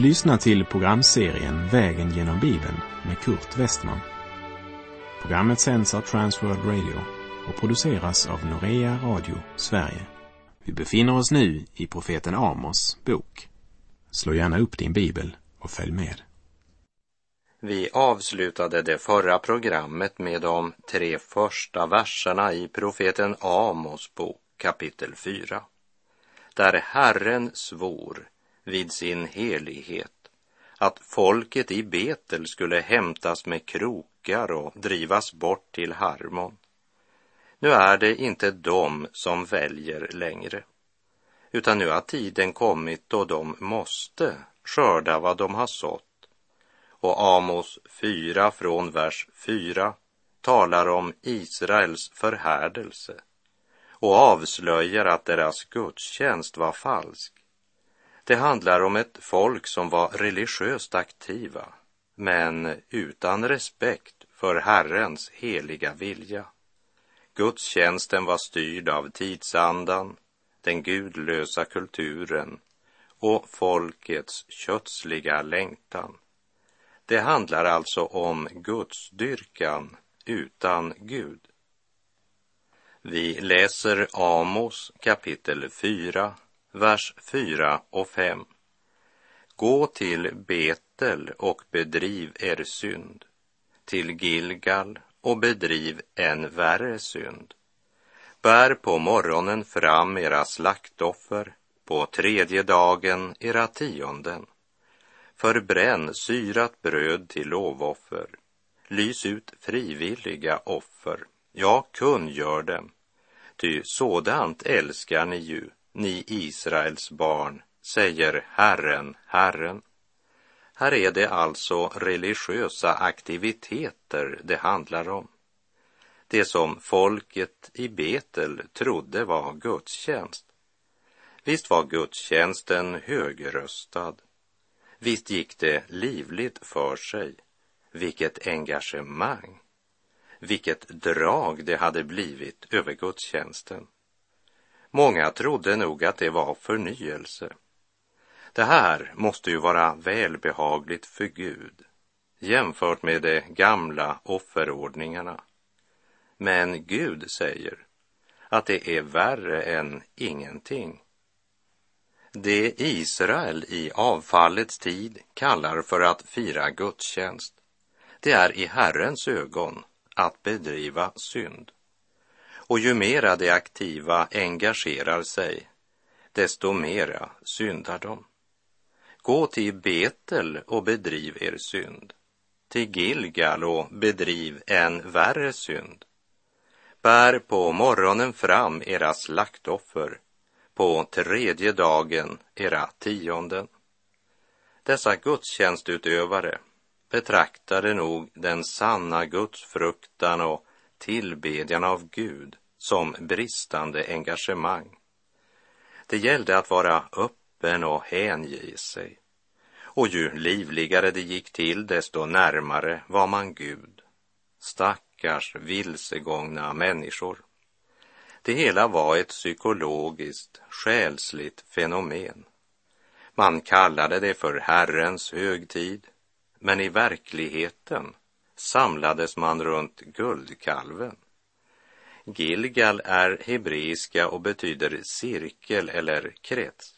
Du lyssnar till programserien Vägen genom Bibeln med Kurt Westman. Programmet sänds av Transworld Radio och produceras av Norea Radio Sverige. Vi befinner oss nu i profeten Amos bok. Slå gärna upp din bibel och följ med. Vi avslutade det förra programmet med de tre första verserna i profeten Amos bok kapitel 4. Där Herren svor vid sin helighet att folket i Betel skulle hämtas med krokar och drivas bort till Harmon. Nu är det inte de som väljer längre, utan nu har tiden kommit då de måste skörda vad de har sått. Och Amos 4 från vers 4 talar om Israels förhärdelse och avslöjar att deras gudstjänst var falsk. Det handlar om ett folk som var religiöst aktiva, men utan respekt för Herrens heliga vilja. Gudstjänsten var styrd av tidsandan, den gudlösa kulturen och folkets kötsliga längtan. Det handlar alltså om gudsdyrkan utan Gud. Vi läser Amos kapitel 4, vers 4 och 5. Gå till Betel och bedriv er synd, till Gilgal och bedriv en värre synd. Bär på morgonen fram era slaktoffer, på tredje dagen era tionden. Förbränn syrat bröd till lovoffer, lys ut frivilliga offer, ja, kungör dem. Ty sådant älskar ni ju, ni Israels barn, säger Herren, Herren. Här är det alltså religiösa aktiviteter det handlar om. Det som folket i Betel trodde var gudstjänst. Visst var gudstjänsten högröstad. Visst gick det livligt för sig. Vilket engagemang. Vilket drag det hade blivit över gudstjänsten. Många trodde nog att det var förnyelse. Det här måste ju vara välbehagligt för Gud jämfört med de gamla offerordningarna. Men Gud säger att det är värre än ingenting. Det Israel i avfallets tid kallar för att fira gudstjänst, det är i Herrens ögon att bedriva synd. Och ju mera de aktiva engagerar sig, desto mera syndar de. Gå till Betel och bedriv er synd, till Gilgal och bedriv en värre synd. Bär på morgonen fram era slaktoffer, på tredje dagen era tionden. Dessa gudstjänstutövare betraktade nog den sanna gudsfruktan och tillbedjan av Gud som bristande engagemang. Det gällde att vara öppen och hänge sig. Och ju livligare det gick till, desto närmare var man Gud. Stackars vilsegångna människor. Det hela var ett psykologiskt, själsligt fenomen. Man kallade det för Herrens högtid, men i verkligheten samlades man runt guldkalven. Gilgal är hebreiska och betyder cirkel eller krets.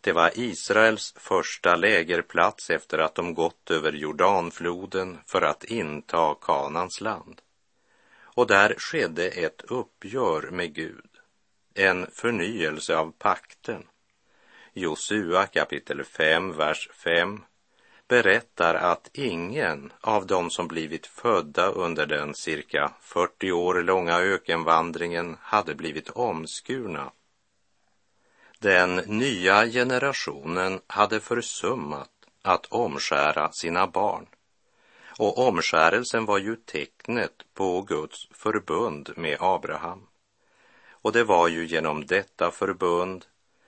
Det var Israels första lägerplats efter att de gått över Jordanfloden för att inta Kanans land. Och där skedde ett uppgör med Gud, en förnyelse av pakten. Josua kapitel 5, vers 5 berättar att ingen av dem som blivit födda under den cirka 40 år långa ökenvandringen hade blivit omskurna. Den nya generationen hade försummat att omskära sina barn. Och omskärelsen var ju tecknet på Guds förbund med Abraham. Och det var ju genom detta förbund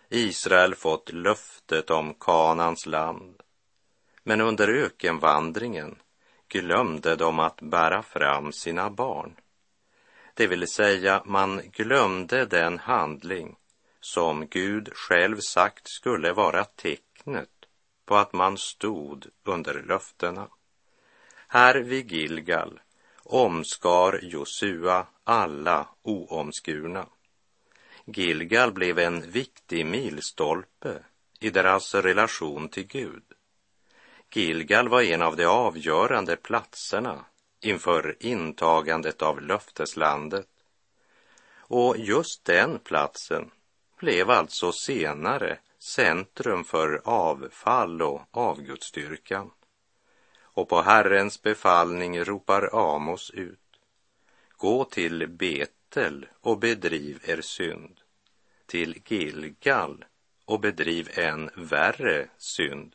Israel fått löftet om Kanans land men under ökenvandringen glömde de att bära fram sina barn. Det vill säga, man glömde den handling som Gud själv sagt skulle vara tecknet på att man stod under löftena. Här vid Gilgal omskar Josua alla oomskurna. Gilgal blev en viktig milstolpe i deras relation till Gud. Gilgal var en av de avgörande platserna inför intagandet av löfteslandet. Och just den platsen blev alltså senare centrum för avfall och avgudstyrkan. Och på Herrens befallning ropar Amos ut. Gå till Betel och bedriv er synd. Till Gilgal och bedriv en värre synd.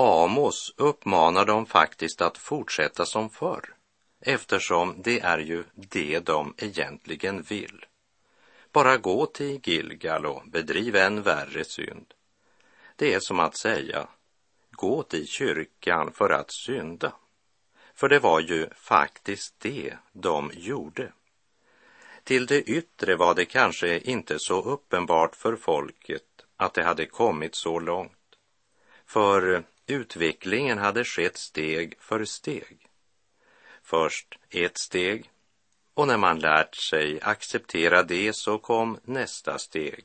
Amos uppmanar dem faktiskt att fortsätta som förr eftersom det är ju det de egentligen vill. Bara gå till Gilgal och bedriv en värre synd. Det är som att säga, gå till kyrkan för att synda. För det var ju faktiskt det de gjorde. Till det yttre var det kanske inte så uppenbart för folket att det hade kommit så långt. För utvecklingen hade skett steg för steg. Först ett steg och när man lärt sig acceptera det så kom nästa steg.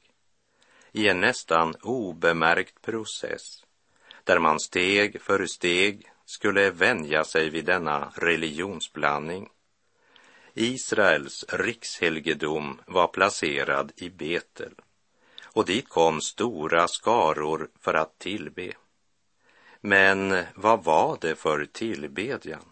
I en nästan obemärkt process där man steg för steg skulle vänja sig vid denna religionsblandning. Israels rikshelgedom var placerad i Betel och dit kom stora skaror för att tillbe. Men vad var det för tillbedjan?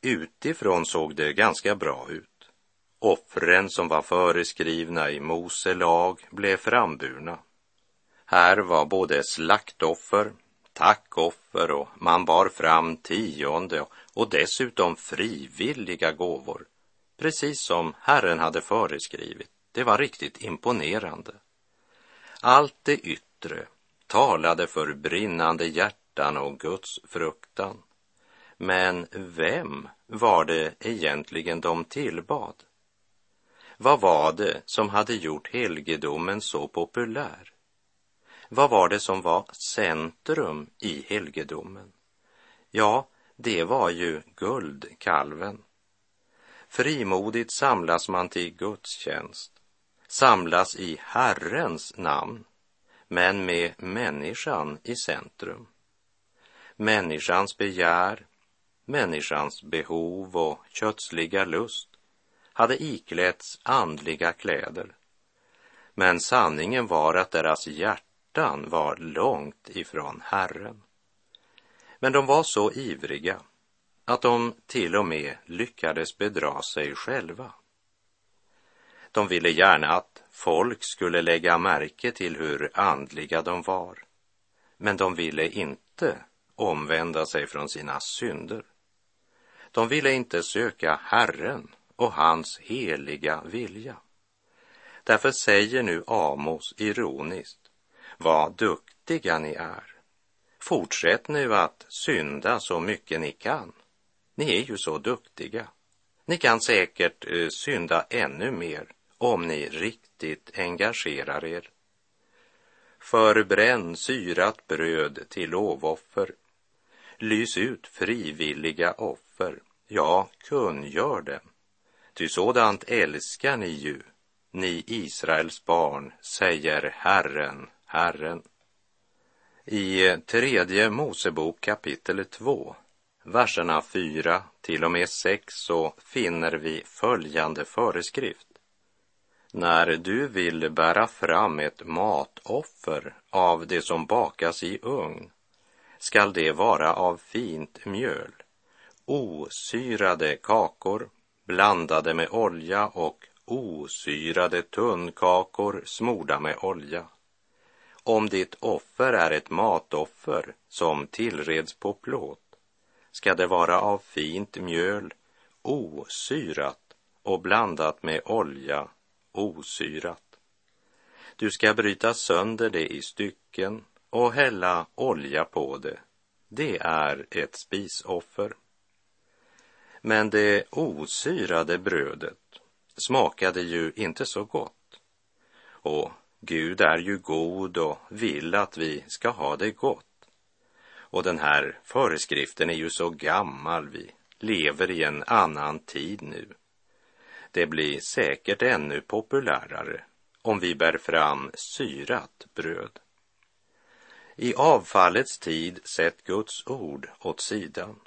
Utifrån såg det ganska bra ut. Offren som var föreskrivna i Mose lag blev framburna. Här var både slaktoffer, tackoffer och man bar fram tionde och dessutom frivilliga gåvor, precis som Herren hade föreskrivit. Det var riktigt imponerande. Allt det yttre talade för brinnande hjärtan och Guds fruktan. Men vem var det egentligen de tillbad? Vad var det som hade gjort helgedomen så populär? Vad var det som var centrum i helgedomen? Ja, det var ju guldkalven. Frimodigt samlas man till gudstjänst, samlas i Herrens namn, men med människan i centrum. Människans begär, människans behov och kötsliga lust hade iklätts andliga kläder. Men sanningen var att deras hjärtan var långt ifrån Herren. Men de var så ivriga att de till och med lyckades bedra sig själva. De ville gärna att folk skulle lägga märke till hur andliga de var, men de ville inte omvända sig från sina synder. De ville inte söka Herren och hans heliga vilja. Därför säger nu Amos ironiskt, vad duktiga ni är. Fortsätt nu att synda så mycket ni kan. Ni är ju så duktiga. Ni kan säkert eh, synda ännu mer om ni riktigt engagerar er. Förbränn syrat bröd till lovoffer. Lys ut frivilliga offer. Ja, kungör dem. Ty sådant älskar ni ju, ni Israels barn, säger Herren, Herren. I tredje Mosebok kapitel 2, verserna 4 till och med 6 så finner vi följande föreskrift. När du vill bära fram ett matoffer av det som bakas i ugn skall det vara av fint mjöl, osyrade kakor blandade med olja och osyrade tunnkakor smorda med olja. Om ditt offer är ett matoffer som tillreds på plåt ska det vara av fint mjöl, osyrat och blandat med olja, osyrat. Du ska bryta sönder det i stycken och hälla olja på det. Det är ett spisoffer. Men det osyrade brödet smakade ju inte så gott. Och Gud är ju god och vill att vi ska ha det gott. Och den här föreskriften är ju så gammal, vi lever i en annan tid nu. Det blir säkert ännu populärare om vi bär fram syrat bröd. I avfallets tid sätt Guds ord åt sidan.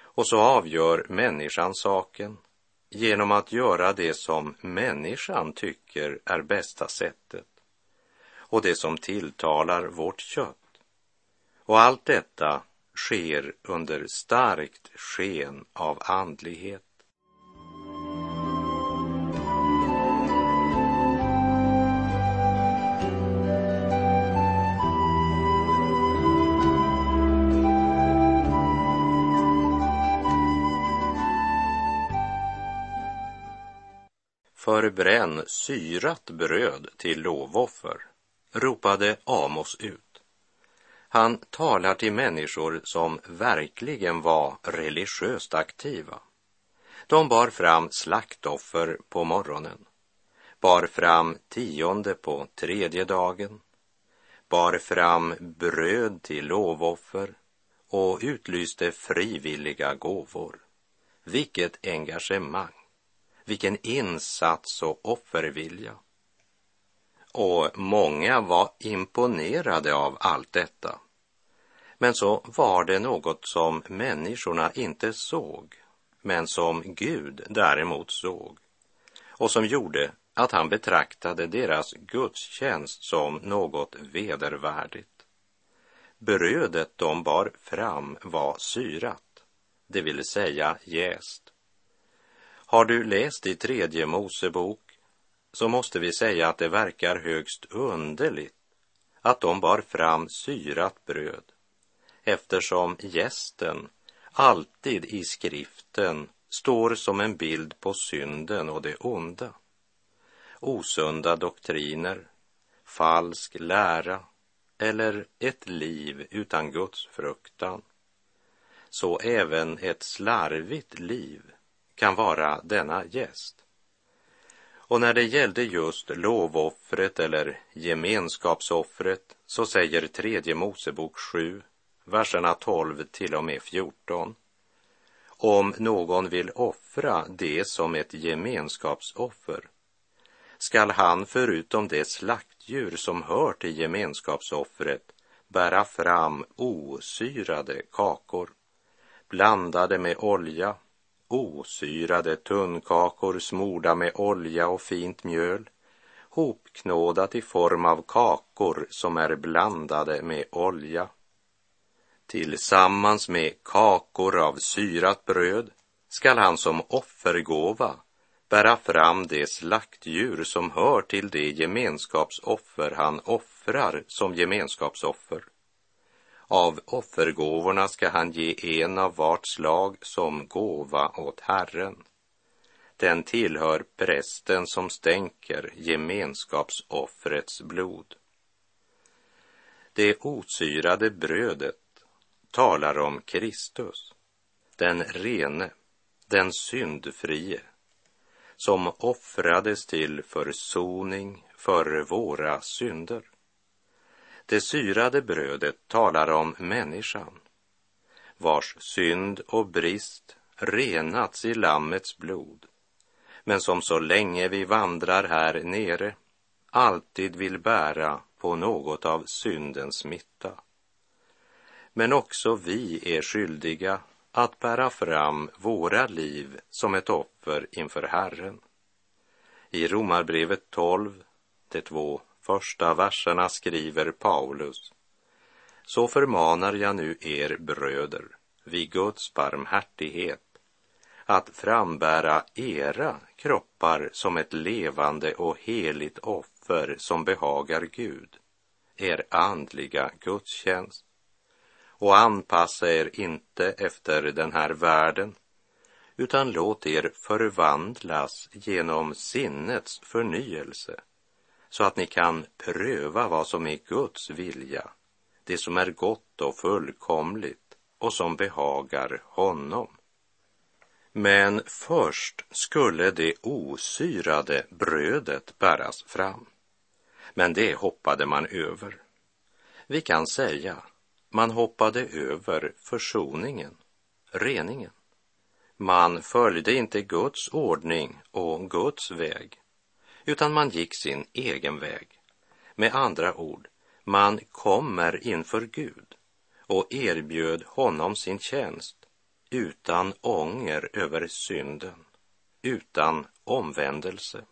Och så avgör människan saken genom att göra det som människan tycker är bästa sättet och det som tilltalar vårt kött. Och allt detta sker under starkt sken av andlighet. Förbränn syrat bröd till lovoffer, ropade Amos ut. Han talar till människor som verkligen var religiöst aktiva. De bar fram slaktoffer på morgonen, bar fram tionde på tredje dagen, bar fram bröd till lovoffer och utlyste frivilliga gåvor. Vilket engagemang! Vilken insats och offervilja. Och många var imponerade av allt detta. Men så var det något som människorna inte såg, men som Gud däremot såg och som gjorde att han betraktade deras gudstjänst som något vedervärdigt. Brödet de bar fram var syrat, det vill säga jäst. Har du läst i tredje Mosebok så måste vi säga att det verkar högst underligt att de bar fram syrat bröd eftersom gästen alltid i skriften står som en bild på synden och det onda. Osunda doktriner, falsk lära eller ett liv utan Guds fruktan. Så även ett slarvigt liv kan vara denna gäst. Och när det gällde just lovoffret eller gemenskapsoffret så säger tredje Mosebok 7, verserna 12 till och med 14. Om någon vill offra det som ett gemenskapsoffer skall han förutom det slaktdjur som hör till gemenskapsoffret bära fram osyrade kakor blandade med olja osyrade tunnkakor smorda med olja och fint mjöl, hopknådat i form av kakor som är blandade med olja. Tillsammans med kakor av syrat bröd skall han som offergåva bära fram det slaktdjur som hör till det gemenskapsoffer han offrar som gemenskapsoffer. Av offergåvorna ska han ge en av vart slag som gåva åt Herren. Den tillhör prästen som stänker gemenskapsoffrets blod. Det osyrade brödet talar om Kristus, den rene, den syndfrie, som offrades till försoning för våra synder. Det syrade brödet talar om människan, vars synd och brist renats i Lammets blod, men som så länge vi vandrar här nere alltid vill bära på något av syndens mitta. Men också vi är skyldiga att bära fram våra liv som ett offer inför Herren. I Romarbrevet 12, de två första verserna skriver Paulus. Så förmanar jag nu er bröder vid Guds barmhärtighet att frambära era kroppar som ett levande och heligt offer som behagar Gud, er andliga gudstjänst. Och anpassa er inte efter den här världen, utan låt er förvandlas genom sinnets förnyelse så att ni kan pröva vad som är Guds vilja, det som är gott och fullkomligt och som behagar honom. Men först skulle det osyrade brödet bäras fram. Men det hoppade man över. Vi kan säga Man hoppade över försoningen, reningen. Man följde inte Guds ordning och Guds väg, utan man gick sin egen väg. Med andra ord, man kommer inför Gud och erbjöd honom sin tjänst utan ånger över synden, utan omvändelse.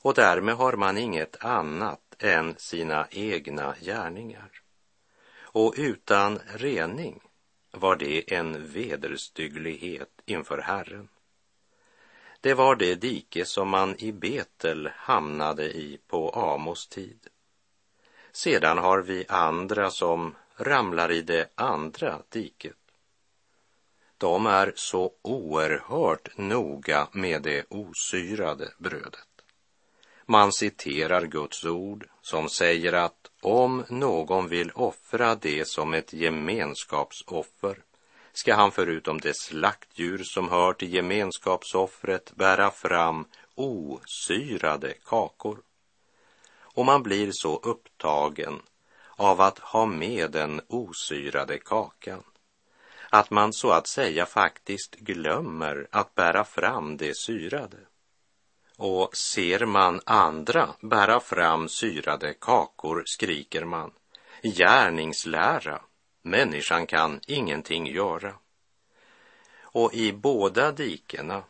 Och därmed har man inget annat än sina egna gärningar. Och utan rening var det en vederstygglighet inför Herren. Det var det dike som man i Betel hamnade i på Amos tid. Sedan har vi andra som ramlar i det andra diket. De är så oerhört noga med det osyrade brödet. Man citerar Guds ord som säger att om någon vill offra det som ett gemenskapsoffer ska han förutom det slaktdjur som hör till gemenskapsoffret bära fram osyrade kakor. Och man blir så upptagen av att ha med den osyrade kakan att man så att säga faktiskt glömmer att bära fram det syrade. Och ser man andra bära fram syrade kakor skriker man gärningslära, människan kan ingenting göra. Och i båda dikena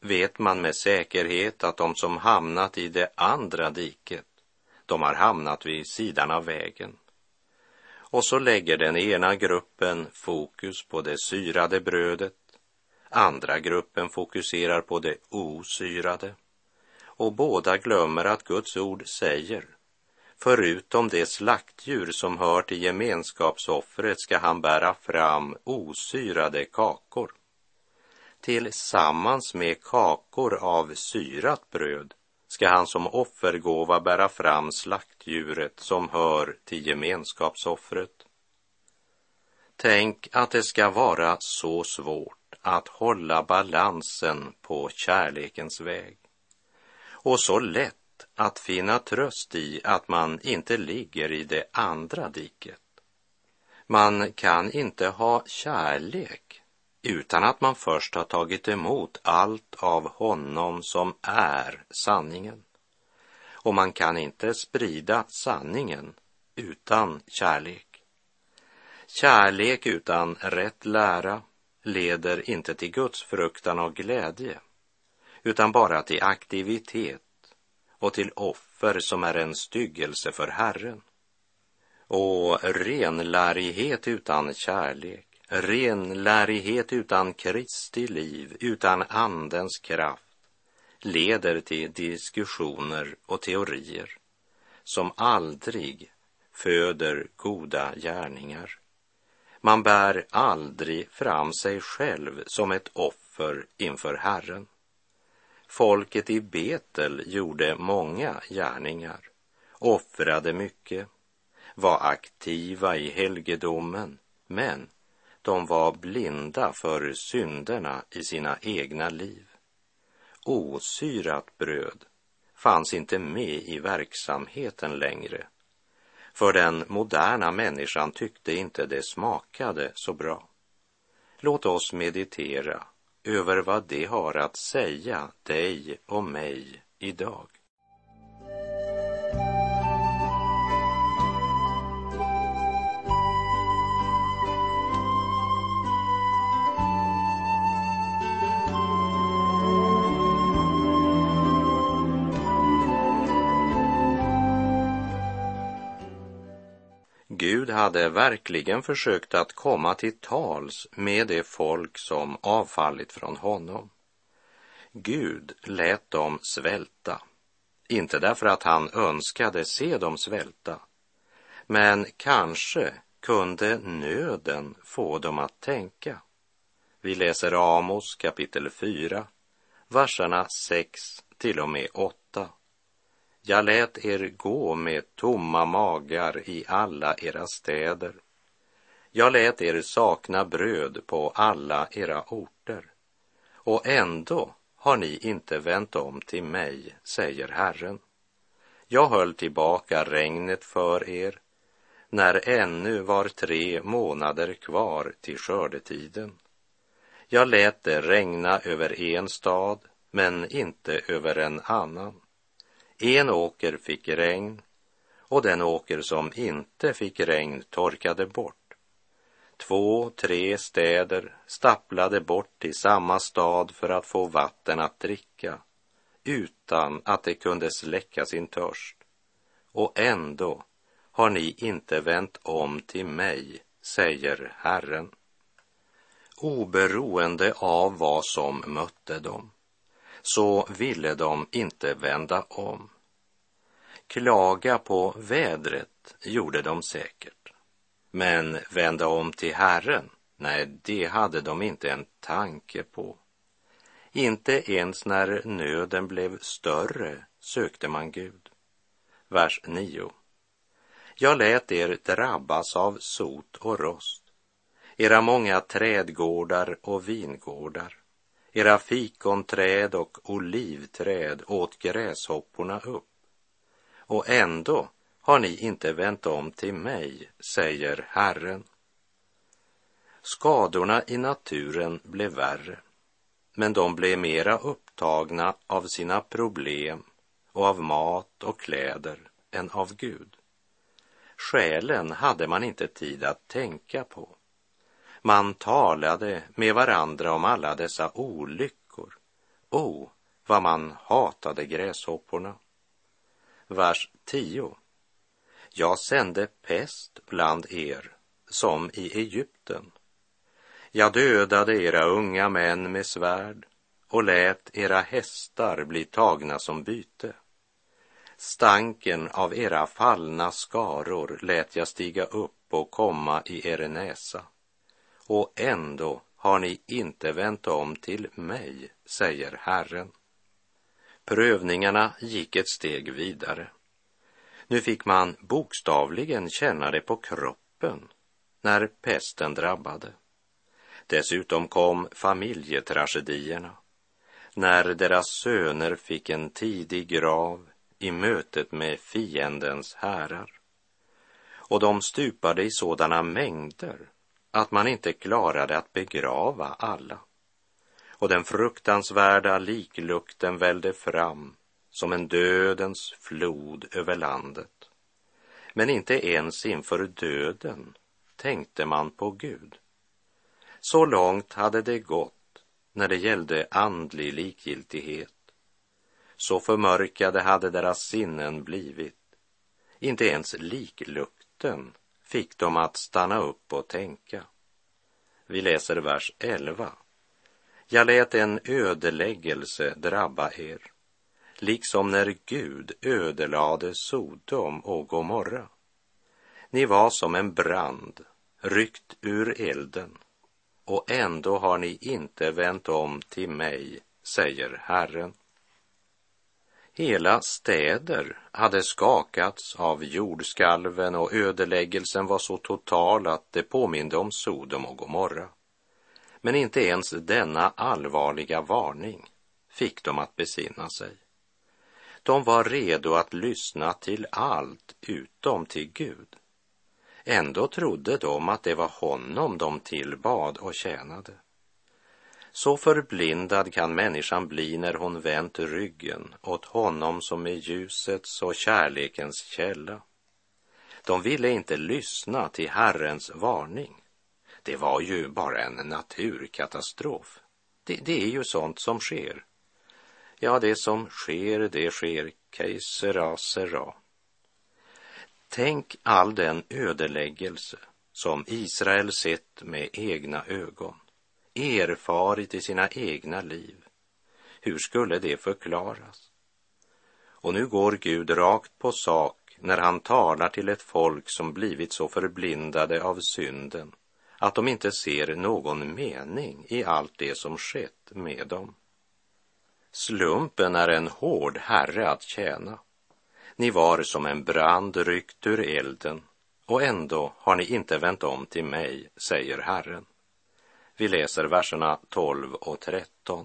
vet man med säkerhet att de som hamnat i det andra diket, de har hamnat vid sidan av vägen. Och så lägger den ena gruppen fokus på det syrade brödet, andra gruppen fokuserar på det osyrade och båda glömmer att Guds ord säger Förutom det slaktdjur som hör till gemenskapsoffret ska han bära fram osyrade kakor. Tillsammans med kakor av syrat bröd ska han som offergåva bära fram slaktdjuret som hör till gemenskapsoffret. Tänk att det ska vara så svårt att hålla balansen på kärlekens väg och så lätt att finna tröst i att man inte ligger i det andra diket. Man kan inte ha kärlek utan att man först har tagit emot allt av honom som är sanningen. Och man kan inte sprida sanningen utan kärlek. Kärlek utan rätt lära leder inte till Guds fruktan och glädje utan bara till aktivitet och till offer som är en styggelse för Herren. Och renlärighet utan kärlek, renlärighet utan Kristi liv, utan Andens kraft leder till diskussioner och teorier som aldrig föder goda gärningar. Man bär aldrig fram sig själv som ett offer inför Herren. Folket i Betel gjorde många gärningar, offrade mycket, var aktiva i helgedomen, men de var blinda för synderna i sina egna liv. Osyrat bröd fanns inte med i verksamheten längre, för den moderna människan tyckte inte det smakade så bra. Låt oss meditera över vad det har att säga dig och mig idag. Gud hade verkligen försökt att komma till tals med det folk som avfallit från honom. Gud lät dem svälta, inte därför att han önskade se dem svälta, men kanske kunde nöden få dem att tänka. Vi läser Amos kapitel 4, verserna 6 till och med 8. Jag lät er gå med tomma magar i alla era städer. Jag lät er sakna bröd på alla era orter. Och ändå har ni inte vänt om till mig, säger Herren. Jag höll tillbaka regnet för er, när ännu var tre månader kvar till skördetiden. Jag lät det regna över en stad, men inte över en annan. En åker fick regn och den åker som inte fick regn torkade bort. Två, tre städer stapplade bort till samma stad för att få vatten att dricka utan att de kunde släcka sin törst. Och ändå har ni inte vänt om till mig, säger Herren. Oberoende av vad som mötte dem, så ville de inte vända om. Klaga på vädret gjorde de säkert, men vända om till Herren, nej, det hade de inte en tanke på. Inte ens när nöden blev större sökte man Gud. Vers 9. Jag lät er drabbas av sot och rost, era många trädgårdar och vingårdar, era fikonträd och olivträd åt gräshopporna upp. Och ändå har ni inte vänt om till mig, säger Herren. Skadorna i naturen blev värre, men de blev mera upptagna av sina problem och av mat och kläder än av Gud. Själen hade man inte tid att tänka på. Man talade med varandra om alla dessa olyckor. O, oh, vad man hatade gräshopporna. Vers 10. Jag sände pest bland er som i Egypten. Jag dödade era unga män med svärd och lät era hästar bli tagna som byte. Stanken av era fallna skaror lät jag stiga upp och komma i er näsa. Och ändå har ni inte vänt om till mig, säger Herren. Prövningarna gick ett steg vidare. Nu fick man bokstavligen känna det på kroppen när pesten drabbade. Dessutom kom familjetragedierna när deras söner fick en tidig grav i mötet med fiendens härar. Och de stupade i sådana mängder att man inte klarade att begrava alla. Och den fruktansvärda liklukten välde fram som en dödens flod över landet. Men inte ens inför döden tänkte man på Gud. Så långt hade det gått när det gällde andlig likgiltighet så förmörkade hade deras sinnen blivit. Inte ens liklukten fick dem att stanna upp och tänka. Vi läser vers 11. Jag lät en ödeläggelse drabba er, liksom när Gud ödelade Sodom och Gomorra. Ni var som en brand, ryckt ur elden, och ändå har ni inte vänt om till mig, säger Herren. Hela städer hade skakats av jordskalven och ödeläggelsen var så total att det påminde om Sodom och Gomorra. Men inte ens denna allvarliga varning fick dem att besinna sig. De var redo att lyssna till allt utom till Gud. Ändå trodde de att det var honom de tillbad och tjänade. Så förblindad kan människan bli när hon vänt ryggen åt honom som är ljusets och kärlekens källa. De ville inte lyssna till Herrens varning. Det var ju bara en naturkatastrof. Det, det är ju sånt som sker. Ja, det som sker, det sker. Kejsera sera. Tänk all den ödeläggelse som Israel sett med egna ögon erfarit i sina egna liv. Hur skulle det förklaras? Och nu går Gud rakt på sak när han talar till ett folk som blivit så förblindade av synden att de inte ser någon mening i allt det som skett med dem. Slumpen är en hård herre att tjäna. Ni var som en brand ryckt ur elden och ändå har ni inte vänt om till mig, säger Herren. Vi läser verserna 12 och 13.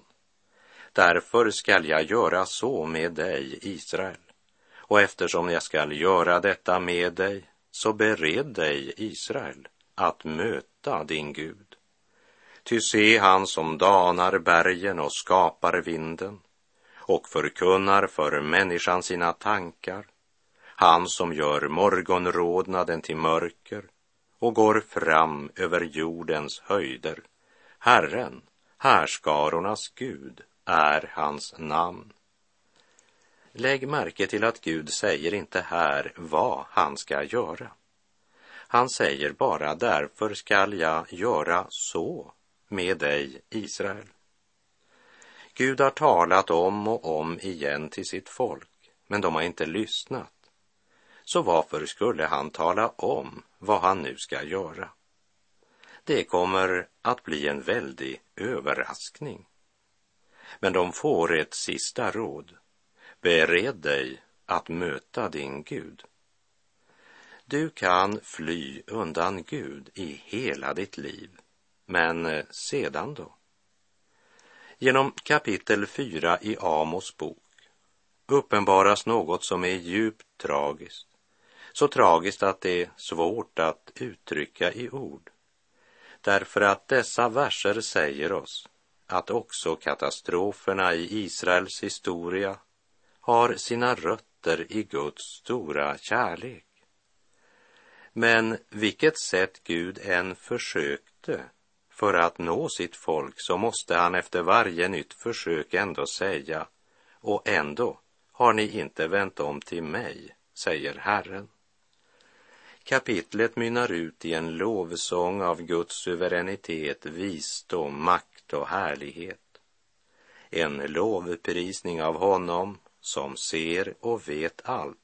Därför skall jag göra så med dig, Israel, och eftersom jag skall göra detta med dig så bered dig, Israel, att möta din Gud. Ty se han som danar bergen och skapar vinden och förkunnar för människan sina tankar, han som gör morgonrodnaden till mörker och går fram över jordens höjder. Herren, härskarornas Gud, är hans namn. Lägg märke till att Gud säger inte här vad han ska göra. Han säger bara därför skall jag göra så med dig, Israel. Gud har talat om och om igen till sitt folk, men de har inte lyssnat. Så varför skulle han tala om vad han nu ska göra? Det kommer att bli en väldig överraskning. Men de får ett sista råd. Bered dig att möta din Gud. Du kan fly undan Gud i hela ditt liv, men eh, sedan då? Genom kapitel 4 i Amos bok uppenbaras något som är djupt tragiskt. Så tragiskt att det är svårt att uttrycka i ord. Därför att dessa verser säger oss att också katastroferna i Israels historia har sina rötter i Guds stora kärlek. Men vilket sätt Gud än försökte för att nå sitt folk så måste han efter varje nytt försök ändå säga och ändå har ni inte vänt om till mig, säger Herren. Kapitlet mynnar ut i en lovsång av Guds suveränitet, visdom, makt och härlighet. En lovprisning av honom som ser och vet allt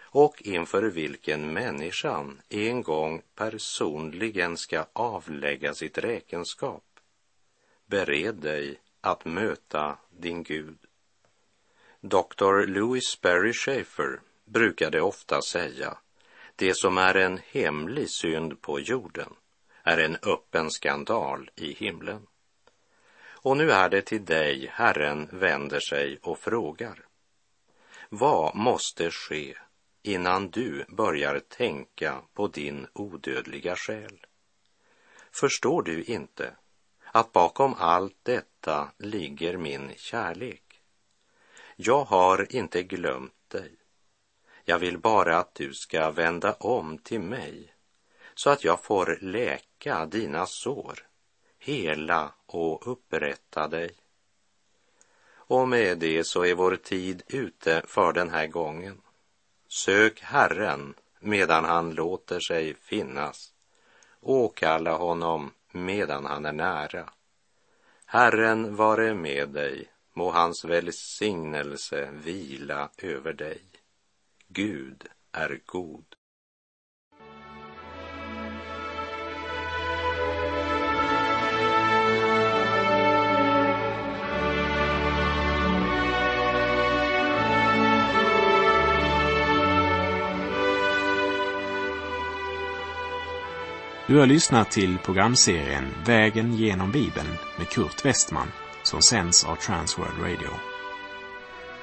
och inför vilken människan en gång personligen ska avlägga sitt räkenskap. Bered dig att möta din Gud. Dr. Louis Berry Schaefer brukade ofta säga det som är en hemlig synd på jorden är en öppen skandal i himlen. Och nu är det till dig Herren vänder sig och frågar. Vad måste ske innan du börjar tänka på din odödliga själ? Förstår du inte att bakom allt detta ligger min kärlek? Jag har inte glömt dig. Jag vill bara att du ska vända om till mig så att jag får läka dina sår, hela och upprätta dig. Och med det så är vår tid ute för den här gången. Sök Herren medan han låter sig finnas. Åkalla honom medan han är nära. Herren vare med dig, må hans välsignelse vila över dig. Gud är god. Du har lyssnat till programserien Vägen genom Bibeln med Kurt Westman som sänds av Transworld Radio.